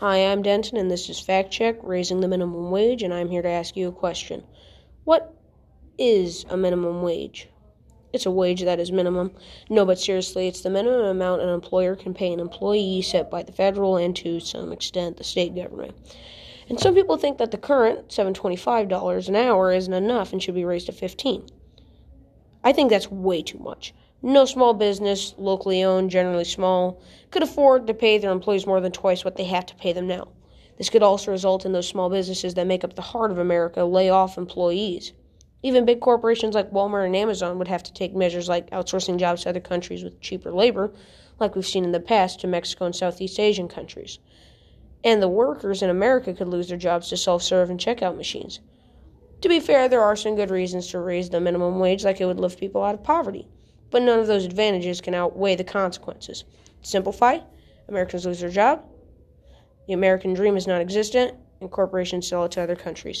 Hi, I'm Denton, and this is Fact Check Raising the Minimum Wage, and I'm here to ask you a question. What is a minimum wage? It's a wage that is minimum. No, but seriously, it's the minimum amount an employer can pay an employee set by the federal and to some extent the state government. And some people think that the current $725 an hour isn't enough and should be raised to 15. I think that's way too much. No small business, locally owned, generally small, could afford to pay their employees more than twice what they have to pay them now. This could also result in those small businesses that make up the heart of America lay off employees. Even big corporations like Walmart and Amazon would have to take measures like outsourcing jobs to other countries with cheaper labor, like we've seen in the past to Mexico and Southeast Asian countries. And the workers in America could lose their jobs to self serve and checkout machines. To be fair, there are some good reasons to raise the minimum wage, like it would lift people out of poverty but none of those advantages can outweigh the consequences. Simplify Americans lose their job, the American dream is non existent, and corporations sell it to other countries.